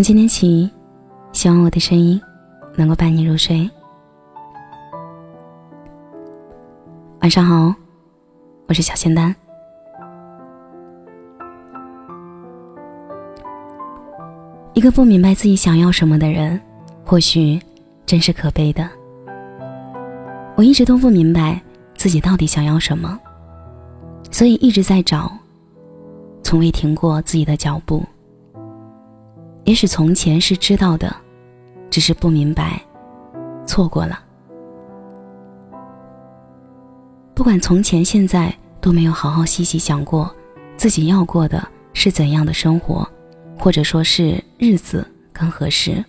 从今天起，希望我的声音能够伴你入睡。晚上好，我是小仙丹。一个不明白自己想要什么的人，或许真是可悲的。我一直都不明白自己到底想要什么，所以一直在找，从未停过自己的脚步。也许从前是知道的，只是不明白，错过了。不管从前现在都没有好好细细想过，自己要过的是怎样的生活，或者说是日子更合适。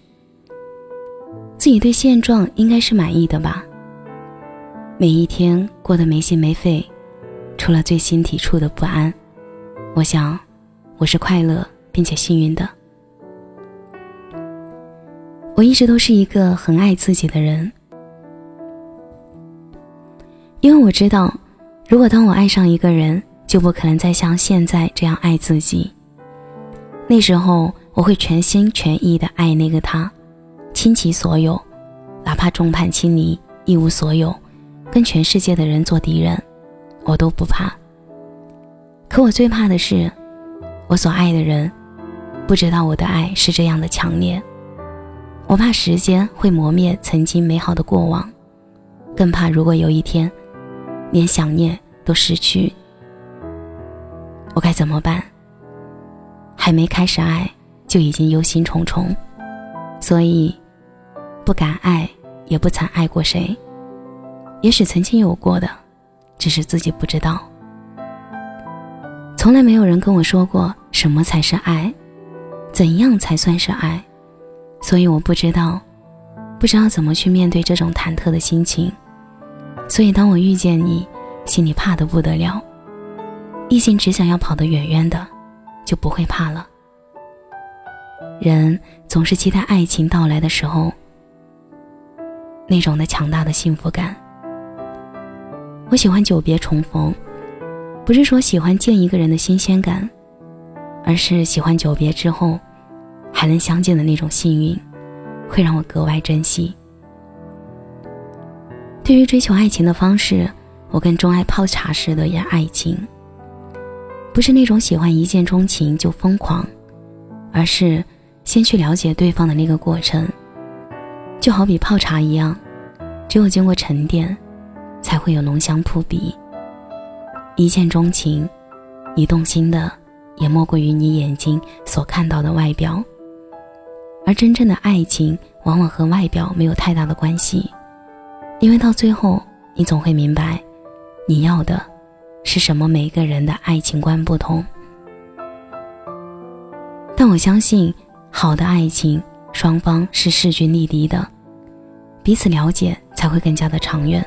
自己对现状应该是满意的吧？每一天过得没心没肺，除了最心底处的不安，我想我是快乐并且幸运的。我一直都是一个很爱自己的人，因为我知道，如果当我爱上一个人，就不可能再像现在这样爱自己。那时候，我会全心全意的爱那个他，倾其所有，哪怕众叛亲离，一无所有，跟全世界的人做敌人，我都不怕。可我最怕的是，我所爱的人，不知道我的爱是这样的强烈。我怕时间会磨灭曾经美好的过往，更怕如果有一天，连想念都失去，我该怎么办？还没开始爱，就已经忧心忡忡，所以不敢爱，也不曾爱过谁。也许曾经有过的，只是自己不知道。从来没有人跟我说过什么才是爱，怎样才算是爱。所以我不知道，不知道怎么去面对这种忐忑的心情。所以当我遇见你，心里怕得不得了。异性只想要跑得远远的，就不会怕了。人总是期待爱情到来的时候，那种的强大的幸福感。我喜欢久别重逢，不是说喜欢见一个人的新鲜感，而是喜欢久别之后。还能相见的那种幸运，会让我格外珍惜。对于追求爱情的方式，我更钟爱泡茶式的爱情，不是那种喜欢一见钟情就疯狂，而是先去了解对方的那个过程。就好比泡茶一样，只有经过沉淀，才会有浓香扑鼻。一见钟情，你动心的，也莫过于你眼睛所看到的外表。而真正的爱情，往往和外表没有太大的关系，因为到最后，你总会明白，你要的是什么。每个人的爱情观不同，但我相信，好的爱情，双方是势均力敌的，彼此了解才会更加的长远。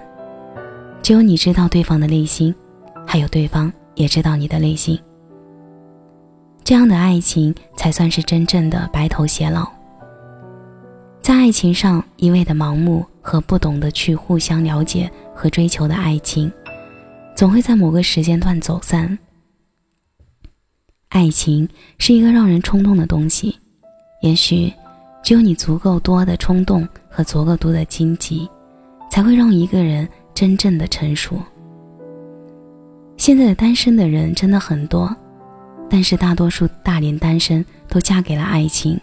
只有你知道对方的内心，还有对方也知道你的内心，这样的爱情才算是真正的白头偕老。在爱情上一味的盲目和不懂得去互相了解和追求的爱情，总会在某个时间段走散。爱情是一个让人冲动的东西，也许只有你足够多的冲动和足够多的荆棘，才会让一个人真正的成熟。现在的单身的人真的很多，但是大多数大龄单身都嫁给了爱情，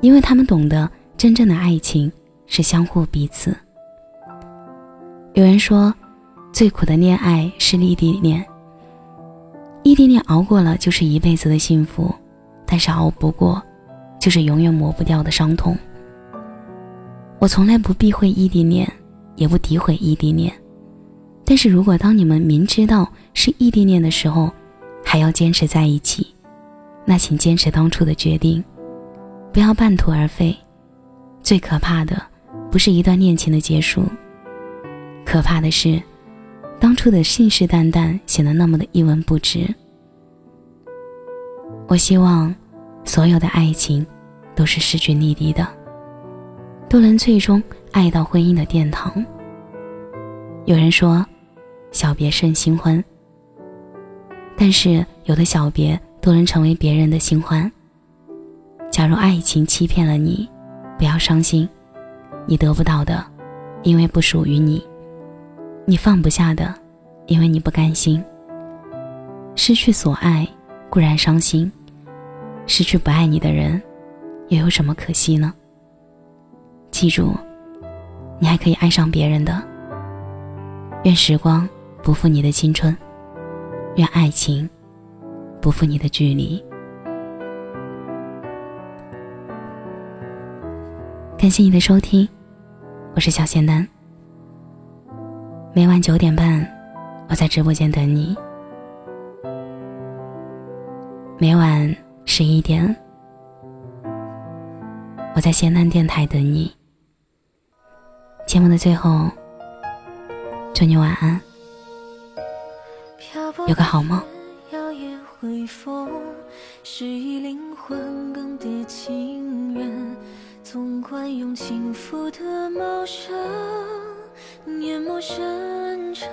因为他们懂得。真正的爱情是相互彼此。有人说，最苦的恋爱是异地恋。异地恋熬过了就是一辈子的幸福，但是熬不过，就是永远抹不掉的伤痛。我从来不避讳异地恋，也不诋毁异地恋。但是如果当你们明知道是异地恋的时候，还要坚持在一起，那请坚持当初的决定，不要半途而废。最可怕的，不是一段恋情的结束，可怕的是，当初的信誓旦旦显得那么的一文不值。我希望，所有的爱情，都是势均力敌的，都能最终爱到婚姻的殿堂。有人说，小别胜新欢，但是有的小别都能成为别人的新欢。假如爱情欺骗了你，不要伤心，你得不到的，因为不属于你；你放不下的，因为你不甘心。失去所爱固然伤心，失去不爱你的人，又有什么可惜呢？记住，你还可以爱上别人的。愿时光不负你的青春，愿爱情不负你的距离。感谢你的收听，我是小仙丹。每晚九点半，我在直播间等你。每晚十一点，我在仙丹电台等你。节目的最后，祝你晚安，有个好梦。灵魂更迭情人，总惯用轻浮的茂盛淹没深沉。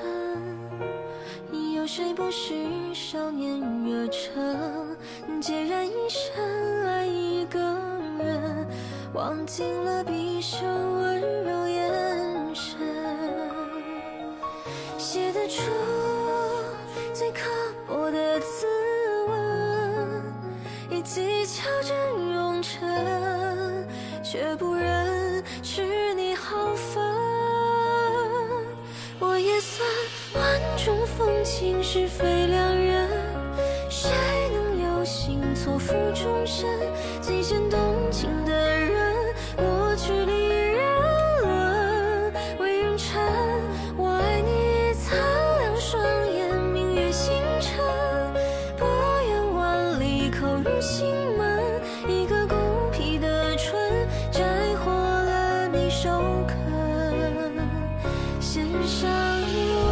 有谁不是少年热诚，孑然一身爱一个人，望尽了毕生却不忍斥你毫分。我也算万种风情是非良人，谁能有幸错付终身？最先动情的献上一吻。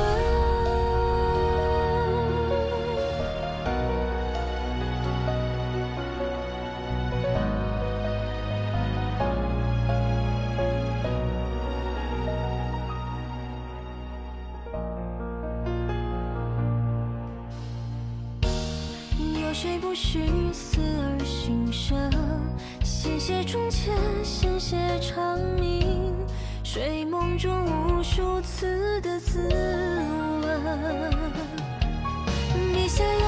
有谁不是死而寻生？鲜血中间，鲜血长鸣，睡梦中无数次的自问。笔下有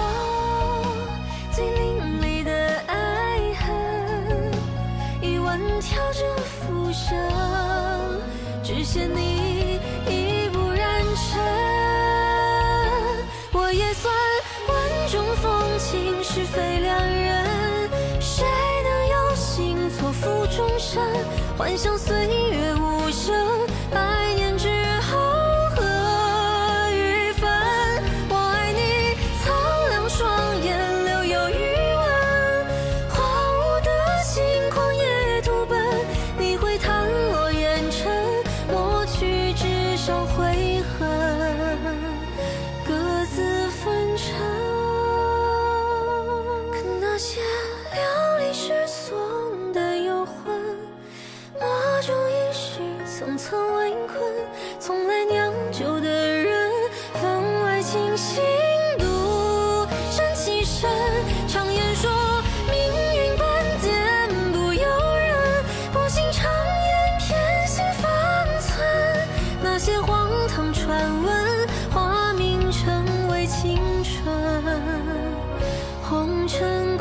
最淋漓的爱恨，一万条着浮生，只嫌你已不染尘。我也算万种风情是非两人，谁能有心错付终身？幻想岁月层层围困，从来酿酒的人，分外清醒独善其身。常言说命运半点不由人，不信常言偏信方寸。那些荒唐传闻，化名成为青春，红尘。